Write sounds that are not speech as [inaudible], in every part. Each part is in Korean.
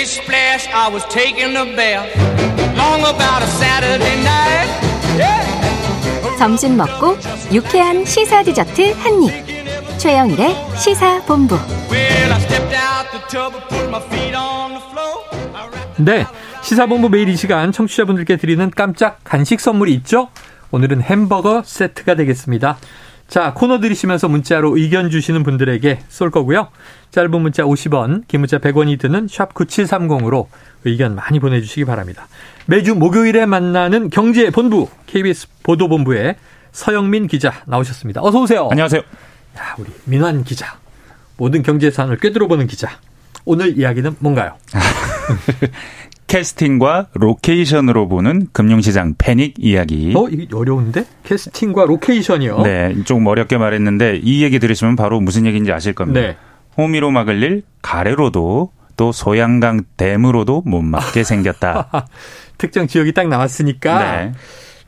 Splish splash, I was taking a bath. Long about a Saturday night. Yeah. 점심 먹고 유쾌한 시사 디저트 한 입. 최영일의 시사 본부. Well, I stepped out the tub and put my feet on the floor. I ran- 네. 시사본부 매일 이 시간 청취자분들께 드리는 깜짝 간식 선물이 있죠? 오늘은 햄버거 세트가 되겠습니다. 자, 코너 들이시면서 문자로 의견 주시는 분들에게 쏠 거고요. 짧은 문자 50원, 긴 문자 100원이 드는 샵 9730으로 의견 많이 보내주시기 바랍니다. 매주 목요일에 만나는 경제본부, KBS 보도본부의 서영민 기자 나오셨습니다. 어서 오세요. 안녕하세요. 야, 우리 민환 기자. 모든 경제 사안을 꿰뚫어보는 기자. 오늘 이야기는 뭔가요? [laughs] 캐스팅과 로케이션으로 보는 금융시장 패닉 이야기. 어, 이게 어려운데? 캐스팅과 로케이션이요. 네, 조금 어렵게 말했는데 이 얘기 들으시면 바로 무슨 얘기인지 아실 겁니다. 네. 호미로 막을 일 가래로도 또 소양강 댐으로도 못 막게 생겼다. [laughs] 특정 지역이 딱 나왔으니까. 네.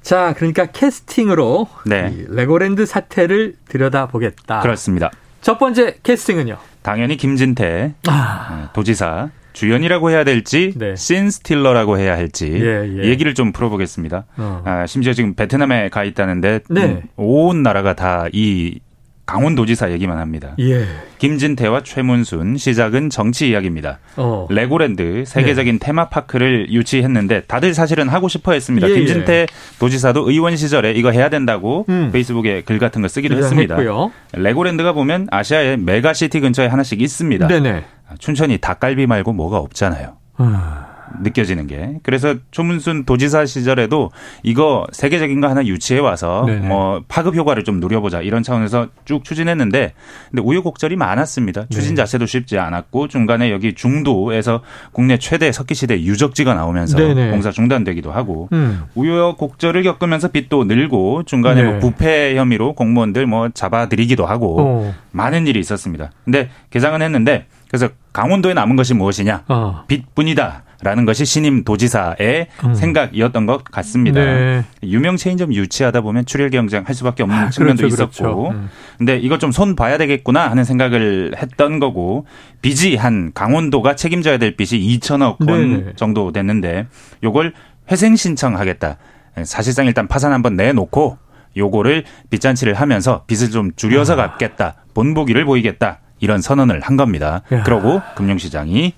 자, 그러니까 캐스팅으로 네. 이 레고랜드 사태를 들여다보겠다. 그렇습니다. 첫 번째 캐스팅은요. 당연히 김진태 아, 어, 도지사 주연이라고 해야 될지 네. scene stealer라고 해야 할지 예, 예. 얘기를 좀 풀어보겠습니다. 어. 아, 심지어 지금 베트남에 가 있다는데 네. 음, 온 나라가 다 이 강원도지사 얘기만 합니다. 예. 김진태와 최문순 시작은 정치 이야기입니다. 어. 레고랜드 세계적인 테마파크를 유치했는데 다들 사실은 하고 싶어 했습니다. 예, 김진태 도지사도 의원 시절에 이거 해야 된다고 음. 페이스북에 글 같은 거 쓰기도 했습니다. 했고요. 레고랜드가 보면 아시아의 메가시티 근처에 하나씩 있습니다. 네네. 춘천이 닭갈비 말고 뭐가 없잖아요. 아, 느껴지는 게. 그래서 최문순 도지사 시절에도 이거 세계적인 거 하나 유치해 와서 네네. 뭐 파급 효과를 좀 누려보자 이런 차원에서 쭉 추진했는데 근데 우여곡절이 많았습니다. 추진 네. 자체도 쉽지 않았고 중간에 여기 중도에서 국내 최대 석기시대 유적지가 나오면서 네네. 공사 중단되기도 하고 음. 우여곡절을 겪으면서 빚도 늘고 중간에 네. 뭐 부패 혐의로 공무원들 뭐 잡아들이기도 하고 어. 많은 일이 있었습니다. 근데 개장은 했는데 그래서 강원도에 남은 것이 무엇이냐? 어. 빚뿐이다. 라는 것이 신임 도지사의 음. 생각이었던 것 같습니다. 네. 유명 체인점 유치하다 보면 출혈 경쟁 할 수밖에 없는 아, 측면도 그렇죠, 있었고, 그렇죠. 음. 근데 이거 좀손 봐야 되겠구나 하는 생각을 했던 거고, 빚이 한 강원도가 책임져야 될 빚이 2천억 원 네네. 정도 됐는데, 요걸 회생 신청하겠다. 사실상 일단 파산 한번 내놓고, 요거를 빚잔치를 하면서 빚을 좀 줄여서 아. 갚겠다. 본보기를 보이겠다. 이런 선언을 한 겁니다. 야. 그러고 금융시장이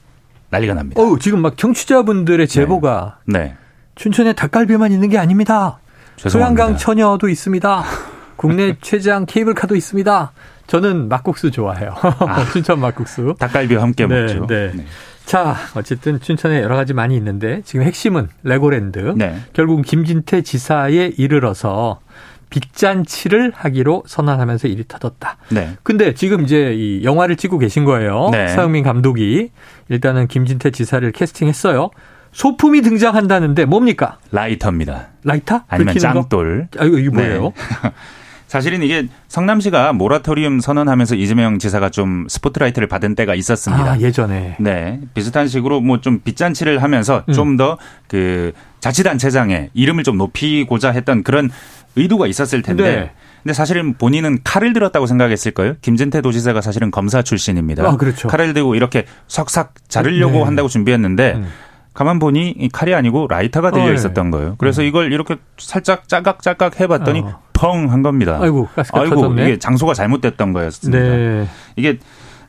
난리가 납니다. 어우, 지금 막 청취자분들의 제보가 네. 춘천에 닭갈비만 있는 게 아닙니다. 죄송합니다. 소양강 처녀도 있습니다. 국내 [laughs] 최장 케이블카도 있습니다. 저는 막국수 좋아해요. [laughs] 춘천 막국수. 닭갈비와 함께 네, 먹죠. 네. 자, 어쨌든 춘천에 여러 가지 많이 있는데 지금 핵심은 레고랜드. 네. 결국 김진태 지사에 이르러서 빚잔치를 하기로 선언하면서 일이 터졌다. 네. 근데 지금 이제 이 영화를 찍고 계신 거예요. 네. 서영민 감독이 일단은 김진태 지사를 캐스팅했어요. 소품이 등장한다는데 뭡니까? 라이터입니다. 라이터? 아니면 불 켜는 거? 짱돌. 아, 이거, 이거 뭐예요? 네. [laughs] 사실은 이게 성남시가 모라토리움 선언하면서 이재명 지사가 좀 스포트라이트를 받은 때가 있었습니다. 아, 예전에. 네. 비슷한 식으로 뭐 좀 빚잔치를 하면서 음. 좀더 그 자치단체장의 이름을 좀 높이고자 했던 그런 의도가 있었을 텐데. 네. 근데 사실은 본인은 칼을 들었다고 생각했을 거예요. 김진태 도지사가 사실은 검사 출신입니다. 아, 그렇죠. 칼을 들고 이렇게 석삭 자르려고 네. 한다고 준비했는데 음. 가만 보니 이 칼이 아니고 라이터가 들려 어, 네. 있었던 거예요. 그래서 이걸 이렇게 살짝 짜각짜각 해봤더니 어. 펑한 겁니다. 아이고, 아이고 터졌네. 이게 장소가 잘못됐던 거였습니다. 네. 이게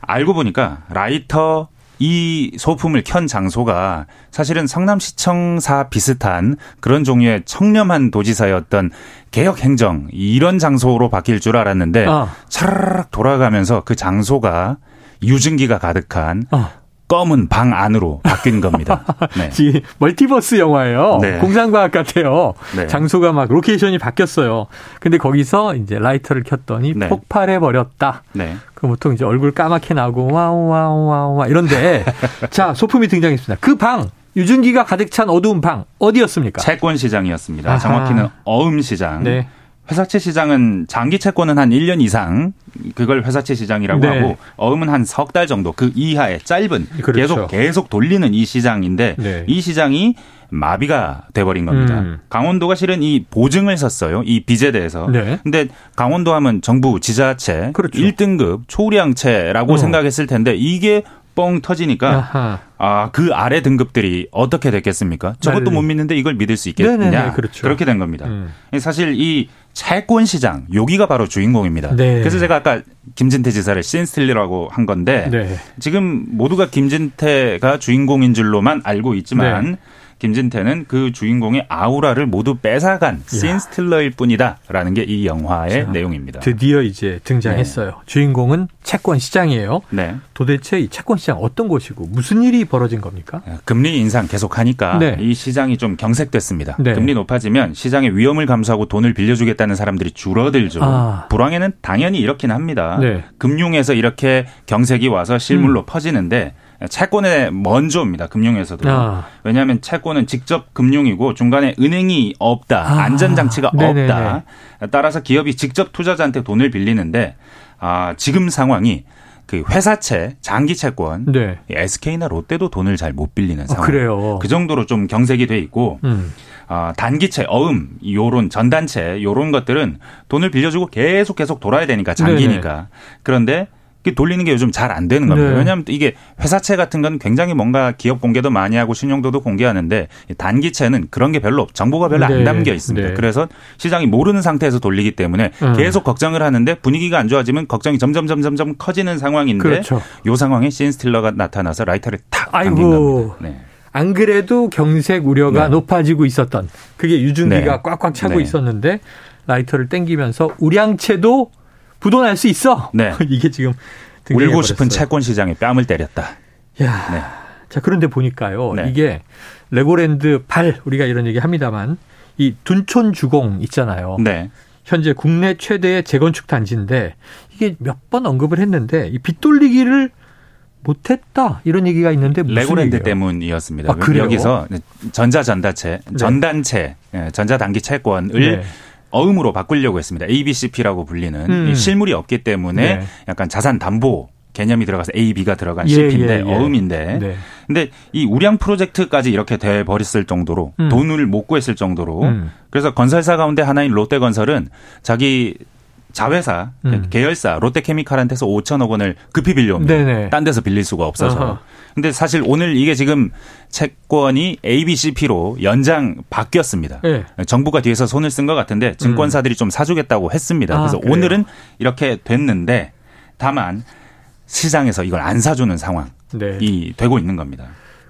알고 보니까 라이터 이 소품을 켠 장소가 사실은 성남시청사 비슷한 그런 종류의 청렴한 도지사였던 개혁 행정 이런 장소로 바뀔 줄 알았는데 아. 차라락 돌아가면서 그 장소가 유증기가 가득한 아. 검은 방 안으로 바뀐 겁니다. [laughs] 네. 이 멀티버스 영화예요. 네. 공상과학 같아요. 네. 장소가 막 로케이션이 바뀌었어요. 근데 거기서 이제 라이터를 켰더니 네. 폭발해 버렸다. 네. 그 보통 이제 얼굴 까맣게 나고 와우 와우 와우 와 이런데 [laughs] 자 소품이 등장했습니다. 그 방 유증기가 가득 찬 어두운 방 어디였습니까? 채권 시장이었습니다. 정확히는 어음 시장. 네. 회사채 시장은 장기 채권은 한 1년 이상 그걸 회사채 시장이라고 네. 하고 어음은 한 석 달 정도 그 이하의 짧은 그렇죠. 계속 계속 돌리는 이 시장인데 네. 이 시장이 마비가 돼버린 겁니다. 음. 강원도가 실은 이 보증을 섰어요. 이 빚에 대해서. 네. 근데 강원도 하면 정부 지자체 그렇죠. 1등급 초우량채라고 어. 생각했을 텐데 이게 뻥 터지니까. 아, 그 아래 등급들이 어떻게 됐겠습니까? 저것도 난리. 못 믿는데 이걸 믿을 수 있겠냐? 네네네, 그렇죠. 렇게된 겁니다. 음. 사실 이 채권 시장 여기가 바로 주인공입니다. 네. 그래서 제가 아까 김진태 지사를 신스틸리라고 한 건데 네. 지금 모두가 김진태가 주인공인 줄로만 알고 있지만 네. 김진태는 그 주인공의 아우라를 모두 뺏어간 신스틸러일 뿐이다라는 게 이 영화의 자, 내용입니다. 드디어 이제 등장했어요. 주인공은 채권 시장이에요. 네. 도대체 이 채권 시장 어떤 곳이고 무슨 일이 벌어진 겁니까? 금리 인상 계속하니까 네. 이 시장이 좀 경색됐습니다. 네. 금리 높아지면 시장의 위험을 감수하고 돈을 빌려주겠다는 사람들이 줄어들죠. 아. 불황에는 당연히 이렇긴 합니다. 네. 음. 금융에서 이렇게 경색이 와서 실물로 퍼지는데 채권에 먼저입니다. 금융에서도. 아. 왜냐하면 채권은 직접 금융이고 중간에 은행이 없다. 아. 안전장치가 네네네. 없다. 따라서 기업이 직접 투자자한테 돈을 빌리는데 아, 지금 상황이 그 회사채, 장기 채권, 네. SK나 롯데도 돈을 잘 못 빌리는 아, 상황. 그래요. 그 정도로 좀 경색이 돼 있고 음. 아, 단기채, 어음, 요런 전단채 요런 것들은 돈을 빌려주고 계속 계속 돌아야 되니까 장기니까. 그런데 그 돌리는 게 요즘 잘 안 되는 겁니다. 네. 왜냐하면 이게 회사채 같은 건 굉장히 뭔가 기업 공개도 많이 하고 신용도도 공개하는데 이 단기채는 그런 게 별로 없, 정보가 별로 네. 안 담겨 있습니다. 네. 그래서 시장이 모르는 상태에서 돌리기 때문에 음. 계속 걱정을 하는데 분위기가 안 좋아지면 걱정이 점점 점점 점 커지는 상황인데 그렇죠. 요 상황에 신 스틸러가 나타나서 라이터를 탁 당긴 아이고. 겁니다. 네. 안 그래도 경색 우려가 네. 높아지고 있었던 그게 유증기가 네. 꽉꽉 차고 네. 있었는데 라이터를 땡기면서 우량채도 부도날 수 있어. 네. [laughs] 이게 지금 울고. 싶은 채권 시장에 뺨을 때렸다. 야, 네. 자 그런데 보니까요 네. 이게 레고랜드발 우리가 이런 얘기 합니다만 이 둔촌 주공 있잖아요. 네. 현재 국내 최대의 재건축 단지인데 이게 몇 번 언급을 했는데 이 빚돌리기를 못했다 이런 얘기가 있는데 레고랜드? 때문이었습니다. 아, 그래요? 여기서 전자 전단체, 전단체, 예, 전자 단기 채권을 네. 어음으로 바꾸려고 했습니다. ABCP라고 불리는 음. 이 실물이 없기 때문에 네. 약간 자산 담보 개념이 들어가서 A, B가 들어간 예, CP인데 예, 예. 어음인데 네. 근데 이 우량 프로젝트까지 이렇게 돼 버렸을 정도로 음. 돈을 못 구했을 정도로 음. 그래서 건설사 가운데 하나인 롯데건설은 자기 자회사 음. 계열사 롯데케미칼한테서 5천억 원을 급히 빌려옵니다. 네네. 딴 데서 빌릴 수가 없어서. 아하. 근데 사실 오늘 이게 지금 채권이 ABCP로 연장 바뀌었습니다. 네. 정부가 뒤에서 손을 쓴 것 같은데 증권사들이 좀 사주겠다고 했습니다. 아, 그래서 그래요? 오늘은 이렇게 됐는데 다만 시장에서 이걸 안 사주는 상황이 네. 되고 있는 겁니다.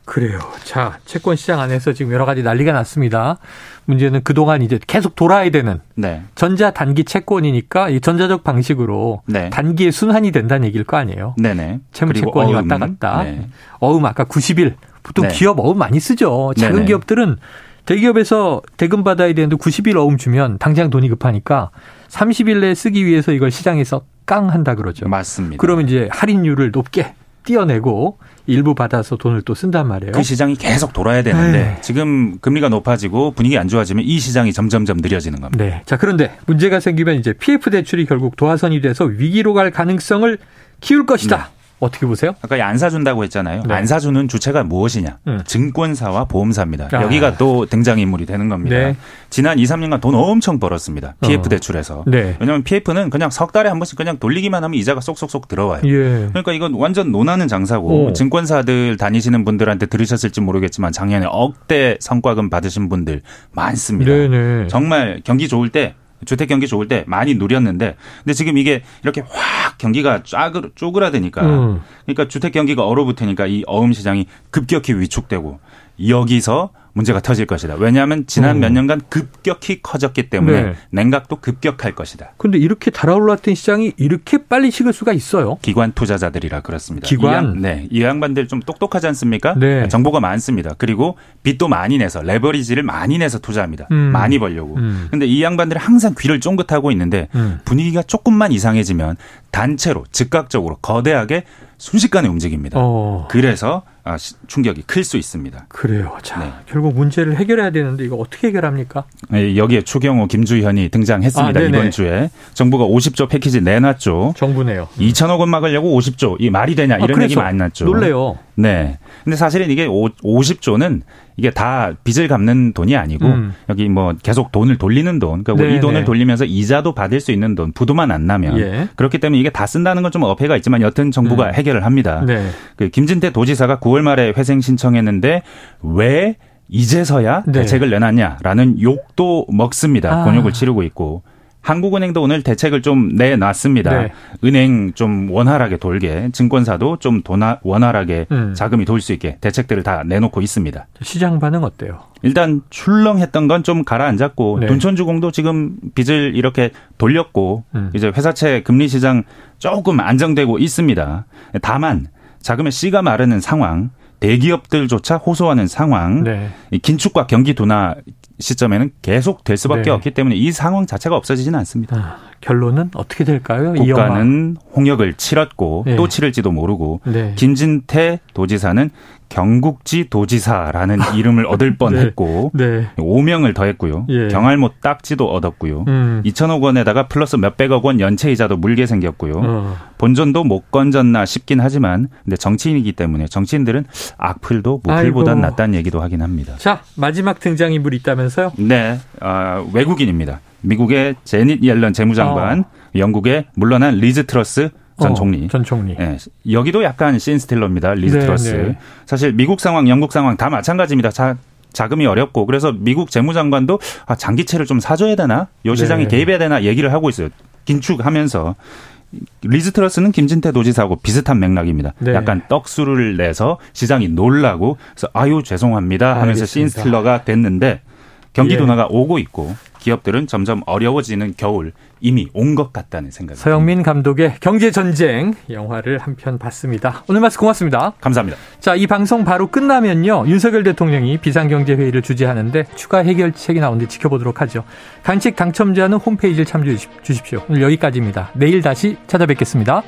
그래요. 자, 채권 시장 안에서 지금 여러 가지 난리가 났습니다. 문제는 그동안 이제 계속 돌아야 되는 네. 전자 단기 채권이니까 이 전자적 방식으로 네. 단기에 순환이 된다는 얘기일 거 아니에요. 네네. 채무 채권이 어음. 왔다 갔다. 네. 어음 아까 90일. 보통 네. 기업 어음 많이 쓰죠. 작은 네네. 기업들은 대기업에서 대금 받아야 되는데 90일 어음 주면 당장 돈이 급하니까 30일 내에 쓰기 위해서 이걸 시장에서 깡 한다 그러죠. 맞습니다. 그러면 이제 할인율을 높게 띄어내고 일부 받아서 돈을 또 쓴단 말이에요. 그 시장이 계속 돌아야 되는데 에이. 지금 금리가 높아지고 분위기 안 좋아지면 이 시장이 점점점 느려지는 겁니다. 네. 자, 그런데 문제가 생기면 이제 PF 대출이 결국 도화선이 돼서 위기로 갈 가능성을 키울 것이다. 어떻게 보세요? 아까 안 사준다고 했잖아요. 네. 안 사주는 주체가 무엇이냐? 음. 증권사와 보험사입니다. 아. 여기가 또 등장인물이 되는 겁니다. 네. 지난 2, 3년간 돈 엄청 벌었습니다. PF 어. 대출에서. 네. 왜냐하면 PF는 그냥 석 달에 한 번씩 그냥 돌리기만 하면 이자가 쏙쏙쏙 들어와요. 예. 그러니까 이건 완전 논하는 장사고 오. 증권사들 다니시는 분들한테 들으셨을지 모르겠지만 작년에 억대 성과금 받으신 분들 많습니다. 네네. 정말 경기 좋을 때 주택 경기 좋을 때 많이 누렸는데 근데 지금 이게 이렇게 확 경기가 쪼그라, 쪼그라드니까 음. 그러니까 주택 경기가 얼어붙으니까 이 어음 시장이 급격히 위축되고 여기서 문제가 터질 것이다. 왜냐하면 지난 음. 몇 년간 급격히 커졌기 때문에 네. 냉각도 급격할 것이다. 근데 이렇게 달아올랐던 시장이 이렇게 빨리 식을 수가 있어요. 기관 투자자들이라 그렇습니다. 기관? 이 양, 네. 이 양반들 좀 똑똑하지 않습니까? 네. 정보가 많습니다. 그리고 빚도 많이 내서 레버리지를 많이 내서 투자합니다. 음. 많이 벌려고. 음. 근데 이 양반들은 항상 귀를 쫑긋하고 있는데 음. 분위기가 조금만 이상해지면 단체로 즉각적으로 거대하게 순식간에 움직입니다. 어. 그래서 충격이 클 수 있습니다. 그래요. 자, 네. 결국 문제를 해결해야 되는데 이거 어떻게 해결합니까? 예, 여기에 추경호, 김주현이 등장했습니다. 아. 이번 주에 정부가 50조 패키지 내놨죠. 정부네요. 2천억 원 막으려고 50조 이 말이 되냐 이런 아, 얘기 많이 났죠. 놀래요. 네. 근데 사실은 이게 오- 50조는 이게 다 빚을 갚는 돈이 아니고 음. 여기 뭐 계속 돈을 돌리는 돈, 그러니까 네네. 이 돈을 돌리면서 이자도 받을 수 있는 돈, 부도만 안 나면 예. 그렇기 때문에 이게 다 쓴다는 건 좀 어폐가 있지만 여튼 정부가 음. 해결을 합니다. 네. 그 김진태 도지사가 9월 말에 회생 신청했는데 왜 이제서야 네. 대책을 내놨냐라는 욕도 먹습니다. 아. 곤욕을 치르고 있고 한국은행도 오늘 대책을 좀 내놨습니다. 네. 은행 좀 원활하게 돌게 증권사도 좀 도나, 원활하게 음. 자금이 돌 수 있게 대책들을 다 내놓고 있습니다. 시장 반응 어때요? 일단 출렁했던 건 좀 가라앉았고 네. 둔촌주공도 지금 빚을 이렇게 돌렸고 음. 이제 회사채 금리 시장 조금 안정되고 있습니다. 다만 자금의 씨가 마르는 상황, 대기업들조차 호소하는 상황, 네. 이 긴축과 경기 둔화 시점에는 계속 될 수밖에 네. 없기 때문에 이 상황 자체가 없어지지는 않습니다. 아, 결론은 어떻게 될까요? 국가는 홍역을 치렀고 네. 또 치를지도 모르고 네. 김진태 도지사는 경국지 도지사라는 [laughs] 이름을 얻을 뻔했고 네. 오명을 더했고요. 예. 경알못 딱지도 얻었고요. 음. 2천억 원에다가 플러스 몇백억 원 연체 이자도 물게 생겼고요. 어. 본전도 못 건졌나 싶긴 하지만 근데 정치인이기 때문에 정치인들은 악플도 무플보단. 낫다는 얘기도 하긴 합니다. 자, 마지막 등장 인물이 있다면 서요? 네, 아, 외국인입니다. 미국의 제닛 옐런 재무장관, 어. 영국의 물러난 리즈 트러스 전 어, 총리. 전 총리. 예, 여기도 약간 scene stealer입니다. 리즈 네, 트러스. 네. 사실 미국 상황, 영국 상황 다 마찬가지입니다. 자, 자금이 어렵고 그래서 미국 재무장관도 아, 장기채를 좀 사줘야 되나? 요 시장에 네. 개입해야 되나 얘기를 하고 있어요. 긴축하면서 리즈 트러스는 김진태 도지사하고 비슷한 맥락입니다. 네. 약간 떡수를 내서 시장이 놀라고 그래서 아유 죄송합니다 하면서. 신스틸러가 됐는데 경기 예. 둔화가 오고 있고 기업들은 점점 어려워지는 겨울 이미 온 것 같다는 생각이 서영민 감독의 경제 전쟁 영화를 한 편 봤습니다. 오늘 말씀 고맙습니다. 감사합니다. 자, 이 방송 바로 끝나면요. 윤석열 대통령이 비상경제회의를 주재하는데 추가 해결책이 나오는지 지켜보도록 하죠. 간식 당첨자는 홈페이지를 참조해 주십시오. 오늘 여기까지입니다. 내일 다시 찾아뵙겠습니다.